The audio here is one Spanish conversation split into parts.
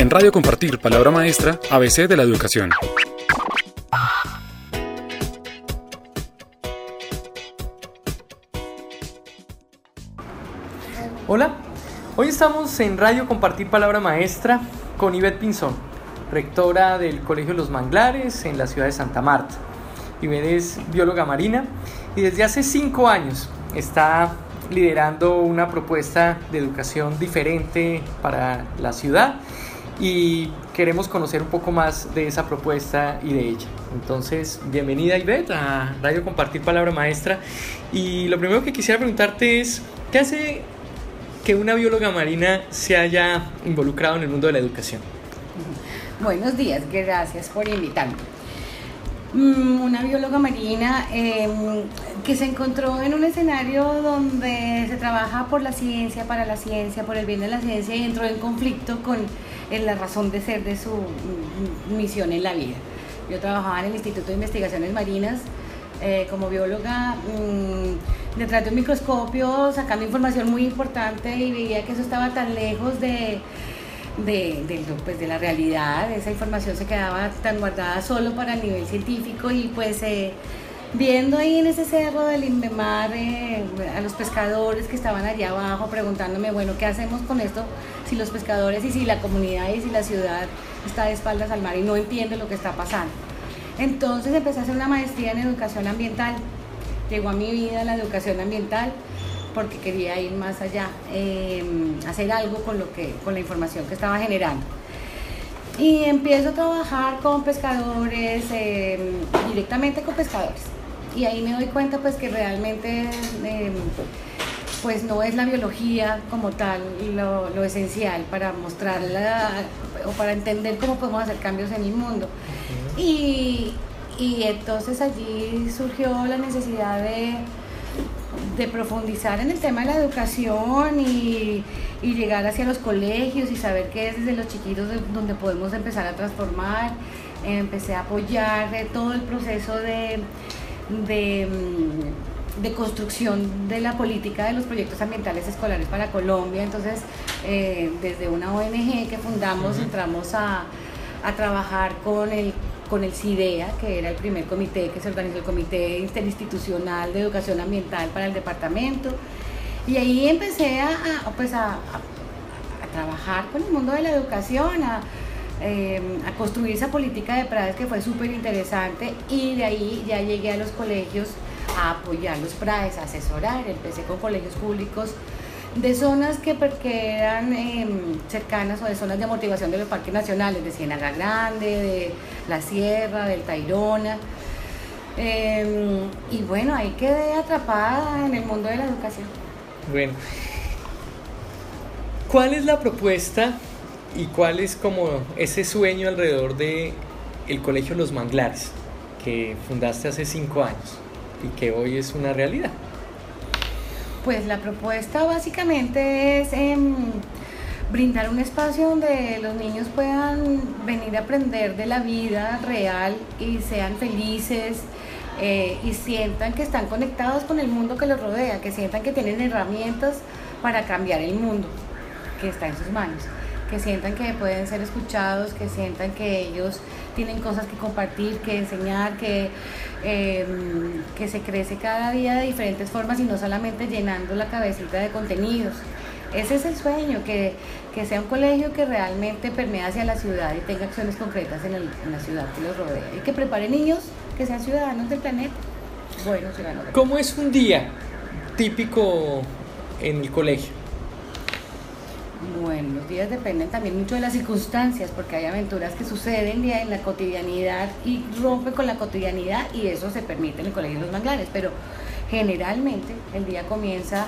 En Radio Compartir, palabra maestra, ABC de la educación. Hola, hoy estamos en Radio Compartir Palabra Maestra con Ivette Pinzón, rectora del Colegio Los Manglares en la ciudad de Santa Marta. Ivette es bióloga marina y desde hace cinco años está liderando una propuesta de educación diferente para la ciudad y queremos conocer un poco más de esa propuesta y de ella. Entonces, bienvenida Ivette a Radio Compartir Palabra Maestra y lo primero que quisiera preguntarte es, ¿qué hace que una bióloga marina se haya involucrado en el mundo de la educación? Buenos días, gracias por invitarme. Mm, una bióloga marina em, que se encontró en un escenario donde se trabaja por la ciencia, para la ciencia, por el bien de la ciencia y entró en conflicto con la razón de ser de su mm, misión en la vida. Yo trabajaba en el Instituto de Investigaciones Marinas eh, como bióloga mm, detrás de un microscopio sacando información muy importante y veía que eso estaba tan lejos de, de, pues, de la realidad, esa información se quedaba tan guardada solo para el nivel científico y pues eh, viendo ahí en ese cerro del Inmemar eh, a los pescadores que estaban allá abajo preguntándome, bueno, ¿qué hacemos con esto si los pescadores y si la comunidad y si la ciudad está de espaldas al mar y no entiende lo que está pasando? Entonces empecé a hacer una maestría en educación ambiental. Llegó a mi vida la educación ambiental porque quería ir más allá, em, hacer algo con, lo que, con la información que estaba generando. Y empiezo a trabajar con pescadores, em, directamente con pescadores. Y ahí me doy cuenta pues que realmente em, pues no es la biología como tal lo, lo esencial para mostrarla o para entender cómo podemos hacer cambios en el mundo. Y, entonces allí surgió la necesidad de, de, profundizar en el tema de la educación y, llegar hacia los colegios y saber que es desde los chiquitos donde podemos empezar a transformar. Empecé a apoyar todo el proceso de, de construcción de la política de los proyectos ambientales escolares para Colombia. Entonces, eh, desde una ONG que fundamos, entramos a, a, trabajar con el con el CIDEA, que era el primer comité que se organizó, el Comité Interinstitucional de Educación Ambiental para el departamento. Y ahí empecé a, pues a, trabajar con el mundo de la educación, em, a, construir esa política de PRADES que fue súper interesante y de ahí ya llegué a los colegios a apoyar los PRADES, a asesorar. Empecé con colegios públicos de zonas que, eran em, cercanas o de zonas de amortiguación de los parques nacionales, de Ciénaga Grande, de La Sierra, del Tairona. Em, y bueno, ahí quedé atrapada en el mundo de la educación. Bueno, ¿cuál es la propuesta y cuál es como ese sueño alrededor de Colegio Los Manglares que fundaste hace cinco años y que hoy es una realidad? Pues la propuesta básicamente es em, brindar un espacio donde los niños puedan venir a aprender de la vida real y sean felices eh, y sientan que están conectados con el mundo que los rodea, que sientan que tienen herramientas para cambiar el mundo que está en sus manos, que sientan que pueden ser escuchados, que sientan que ellos tienen cosas que compartir, que enseñar, que, em, que se crece cada día de diferentes formas y no solamente llenando la cabecita de contenidos. Ese es el sueño, que, sea un colegio que realmente permea hacia la ciudad y tenga acciones concretas en, la ciudad que los rodea y que prepare niños que sean ciudadanos del planeta. Bueno, ciudadanos. ¿Cómo es un día típico en el colegio? Bueno, los días dependen también mucho de las circunstancias, porque hay aventuras que suceden en la cotidianidad y rompen con la cotidianidad y eso se permite en el Colegio de los Manglares, pero generalmente el día comienza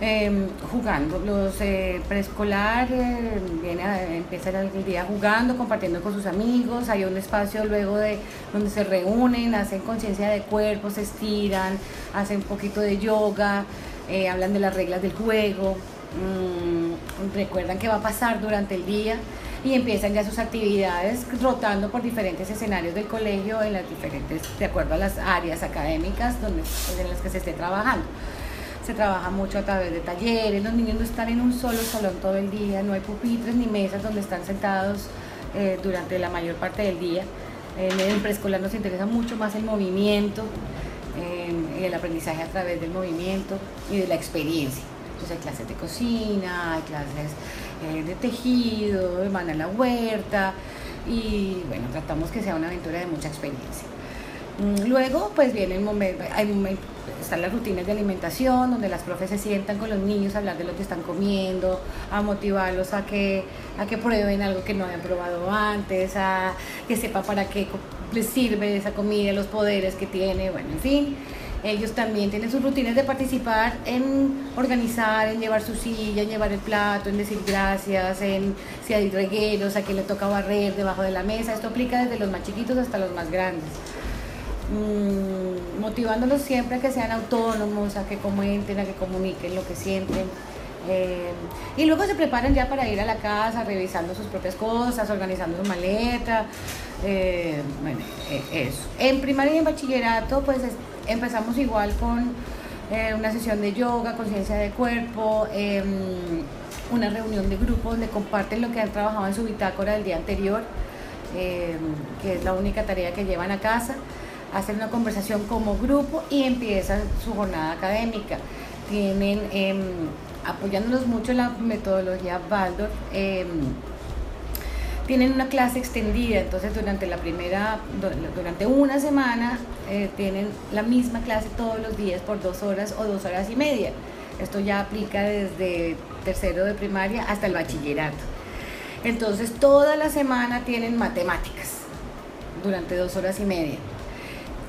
em, jugando. Los eh, preescolar eh, viene a, empieza el día jugando, compartiendo con sus amigos. Hay un espacio luego de donde se reúnen, hacen conciencia de cuerpo, se estiran, hacen un poquito de yoga, eh, hablan de las reglas del juego. Mm, recuerdan qué va a pasar durante el día y empiezan ya sus actividades rotando por diferentes escenarios del colegio en las diferentes, de acuerdo a las áreas académicas donde, en las que se esté trabajando. se trabaja mucho a través de talleres, los niños no están en un solo salón todo el día, no hay pupitres ni mesas donde están sentados eh, durante la mayor parte del día. En el preescolar nos interesa mucho más el movimiento, el aprendizaje a través del movimiento y de la experiencia. Entonces hay clases de cocina, hay clases eh, de tejido, van a la huerta y bueno, tratamos que sea una aventura de mucha experiencia. Mm, luego, pues viene el momento, están las rutinas de alimentación, donde las profes se sientan con los niños a hablar de lo que están comiendo, a motivarlos a que, a que prueben algo que no habían probado antes, a que sepan para qué les sirve esa comida, los poderes que tiene, bueno, en fin. Ellos también tienen sus rutinas de participar en organizar, en llevar su silla, en llevar el plato, en decir gracias, en si hay regueros, a quien le toca barrer debajo de la mesa. Esto aplica desde los más chiquitos hasta los más grandes. Mm, motivándolos siempre a que sean autónomos, a que comenten, a que comuniquen lo que sienten. Eh, y luego se preparan ya para ir a la casa, revisando sus propias cosas, organizando su maleta. Eh, bueno, eh, eso. En primaria y en bachillerato, pues empezamos igual con una sesión de yoga, conciencia de cuerpo, em, una reunión de grupo donde comparten lo que han trabajado en su bitácora del día anterior, em, que es la única tarea que llevan a casa hacen una conversación como grupo y empiezan su jornada académica. Tienen, eh, apoyándonos mucho la metodología Baldor, em, tienen una clase extendida, entonces durante la primera, durante una semana eh, tienen la misma clase todos los días por dos horas o dos horas y media. Esto ya aplica desde tercero de primaria hasta el bachillerato. Entonces toda la semana tienen matemáticas durante dos horas y media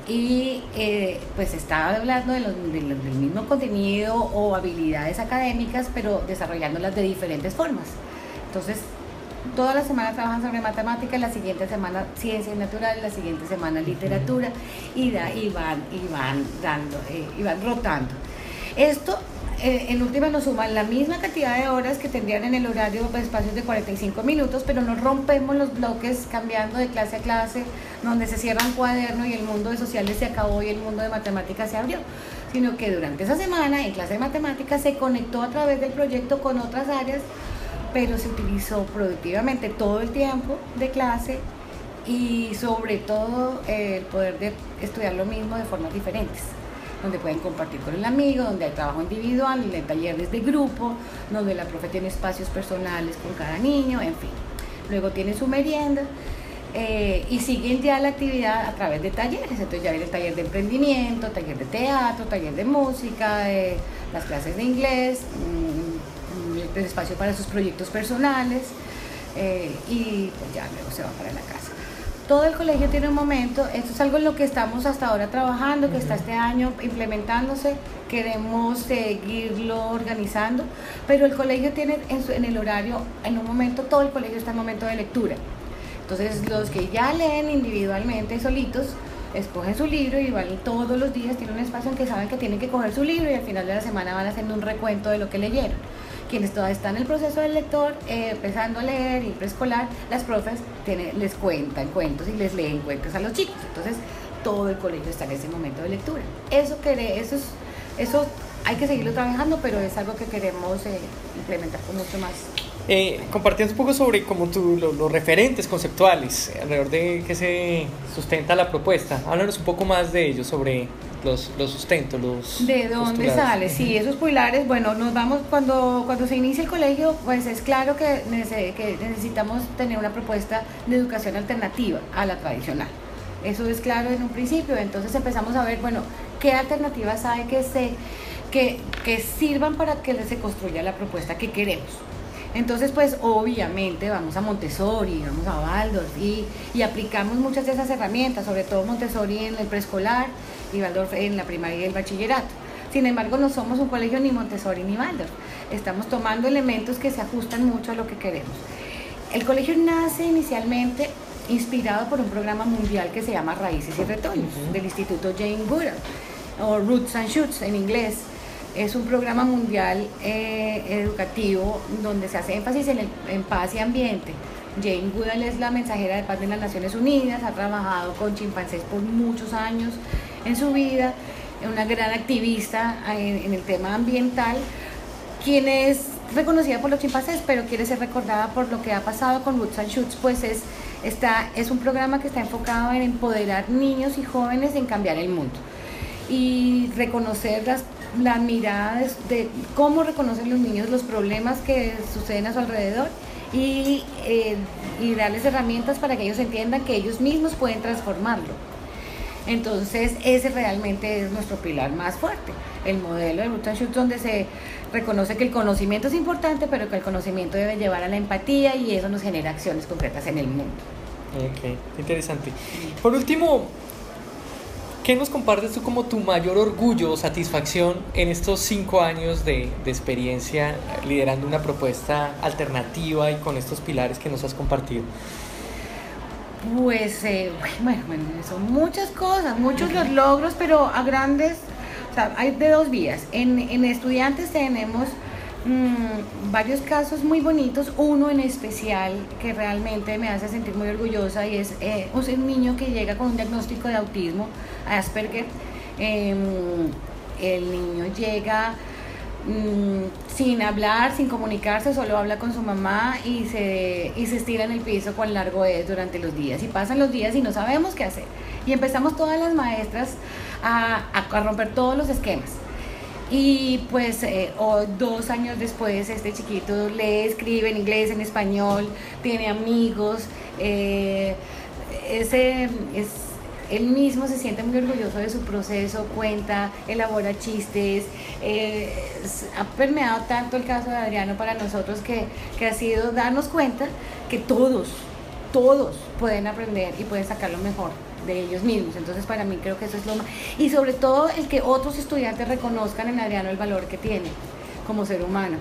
y eh, pues está hablando de del mismo contenido o habilidades académicas, pero desarrollándolas de diferentes formas. Entonces, toda la semana trabajan sobre matemáticas, la siguiente semana ciencias naturales, la siguiente semana literatura y, da, y, van, y van dando, eh, y van rotando. Esto eh, en última nos suman la misma cantidad de horas que tendrían en el horario de pues, espacios de 45 minutos, pero no rompemos los bloques cambiando de clase a clase, donde se cierra un cuaderno y el mundo de sociales se acabó y el mundo de matemáticas se abrió, sino que durante esa semana en clase de matemáticas se conectó a través del proyecto con otras áreas, pero se utilizó productivamente todo el tiempo de clase y sobre todo el poder de estudiar lo mismo de formas diferentes donde pueden compartir con el amigo, donde hay trabajo individual, donde talleres de grupo, donde la profe tiene espacios personales con cada niño, en fin. Luego tiene su merienda. Eh, y siguen ya la actividad a través de talleres. Entonces ya viene el taller de emprendimiento, taller de teatro, taller de música, eh, las clases de inglés, mm, el espacio para sus proyectos personales eh, y pues ya luego se va para la casa. Todo el colegio tiene un momento, esto es algo en lo que estamos hasta ahora trabajando, que está este año implementándose, queremos seguirlo organizando, pero el colegio tiene en, el horario, en un momento, todo el colegio está en momento de lectura. Entonces los que ya leen individualmente solitos, escogen su libro y van todos los días, tienen un espacio en que saben que tienen que coger su libro y al final de la semana van haciendo un recuento de lo que leyeron quienes todavía están en el proceso del lector, eh, empezando a leer y preescolar, las profes les cuentan cuentos y les leen cuentos a los chicos. Entonces, todo el colegio está en ese momento de lectura. Eso, eso, eso hay que seguirlo trabajando, pero es algo que queremos eh, implementar con mucho más. Eh, compartiendo un poco sobre como tú, los referentes conceptuales alrededor de que se sustenta la propuesta. Háblanos un poco más de ellos, sobre los, los sustentos, los... ¿De dónde sale? Sí, esos pilares, bueno, nos vamos, cuando, cuando se inicia el colegio, pues es claro que, que necesitamos tener una propuesta de educación alternativa a la tradicional. Eso es claro en un principio, entonces empezamos a ver, bueno, qué alternativas hay que, se, que, que sirvan para que se construya la propuesta que queremos. Entonces, pues obviamente vamos a Montessori, vamos a Waldorf y, y, aplicamos muchas de esas herramientas, sobre todo Montessori en el preescolar y Waldorf en la primaria y el bachillerato. Sin embargo, no somos un colegio ni Montessori ni Waldorf. Estamos tomando elementos que se ajustan mucho a lo que queremos. El colegio nace inicialmente inspirado por un programa mundial que se llama Raíces y Retoños, del Instituto Jane Goodall, o Roots and Shoots en inglés es un programa mundial eh, educativo donde se hace énfasis en, el, en paz y ambiente. Jane Goodall es la mensajera de paz de las Naciones Unidas, ha trabajado con chimpancés por muchos años en su vida una gran activista en, el tema ambiental, quien es reconocida por los chimpancés, pero quiere ser recordada por lo que ha pasado con Roots and Shoots, pues es, está, es un programa que está enfocado en empoderar niños y jóvenes en cambiar el mundo y reconocer las, las miradas de cómo reconocen los niños los problemas que suceden a su alrededor y, eh, y darles herramientas para que ellos entiendan que ellos mismos pueden transformarlo. Entonces, ese realmente es nuestro pilar más fuerte, el modelo de and Shoot, donde se reconoce que el conocimiento es importante, pero que el conocimiento debe llevar a la empatía y eso nos genera acciones concretas en el mundo. Ok, interesante. Por último, ¿qué nos compartes tú como tu mayor orgullo o satisfacción en estos cinco años de experiencia liderando una propuesta alternativa y con estos pilares que nos has compartido? Pues, eh, bueno, bueno, son muchas cosas, muchos los logros, pero a grandes, o sea, hay de dos vías. En, en estudiantes tenemos mmm, varios casos muy bonitos, uno en especial que realmente me hace sentir muy orgullosa y es eh, un niño que llega con un diagnóstico de autismo, Asperger. Eh, el niño llega mmm, sin hablar, sin comunicarse, solo habla con su mamá y se, y se estira en el piso con largo es durante los días. Y pasan los días y no sabemos qué hacer. Y empezamos todas las maestras a, a, romper todos los esquemas. Y pues eh, dos años después este chiquito lee, escribe en inglés, en español, tiene amigos, eh, ese, es, él mismo se siente muy orgulloso de su proceso, cuenta, elabora chistes, eh, ha permeado tanto el caso de Adriano para nosotros que, que ha sido darnos cuenta que todos, todos pueden aprender y pueden sacar lo mejor de ellos mismos. Entonces para mí creo que eso es lo más... Y sobre todo el que otros estudiantes reconozcan en Adriano el valor que tiene como ser humano.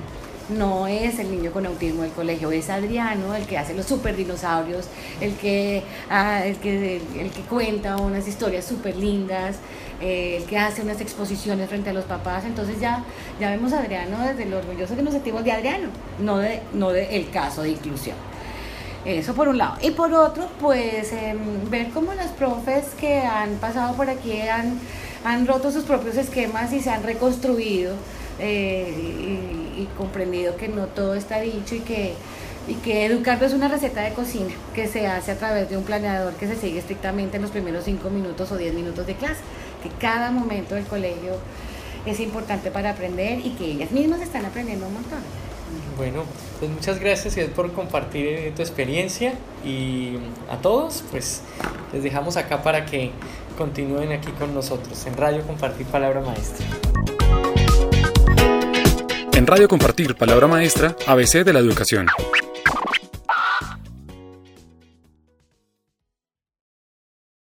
No es el niño con autismo del colegio, es Adriano el que hace los super dinosaurios, el que, ah, el que, el que cuenta unas historias súper lindas, eh, el que hace unas exposiciones frente a los papás. Entonces ya, ya vemos a Adriano desde lo orgulloso que nos sentimos de Adriano, no de, no de el caso de inclusión. Eso por un lado. Y por otro, pues eh, ver cómo las profes que han pasado por aquí han, han roto sus propios esquemas y se han reconstruido eh, y, comprendido que no todo está dicho y que, y que educar es una receta de cocina que se hace a través de un planeador que se sigue estrictamente en los primeros 5 minutos o 10 minutos de clase. Que cada momento del colegio es importante para aprender y que ellas mismas están aprendiendo un montón. Bueno, pues muchas gracias por compartir tu experiencia y a todos, pues les dejamos acá para que continúen aquí con nosotros en Radio Compartir Palabra Maestra. En Radio Compartir Palabra Maestra, ABC de la Educación.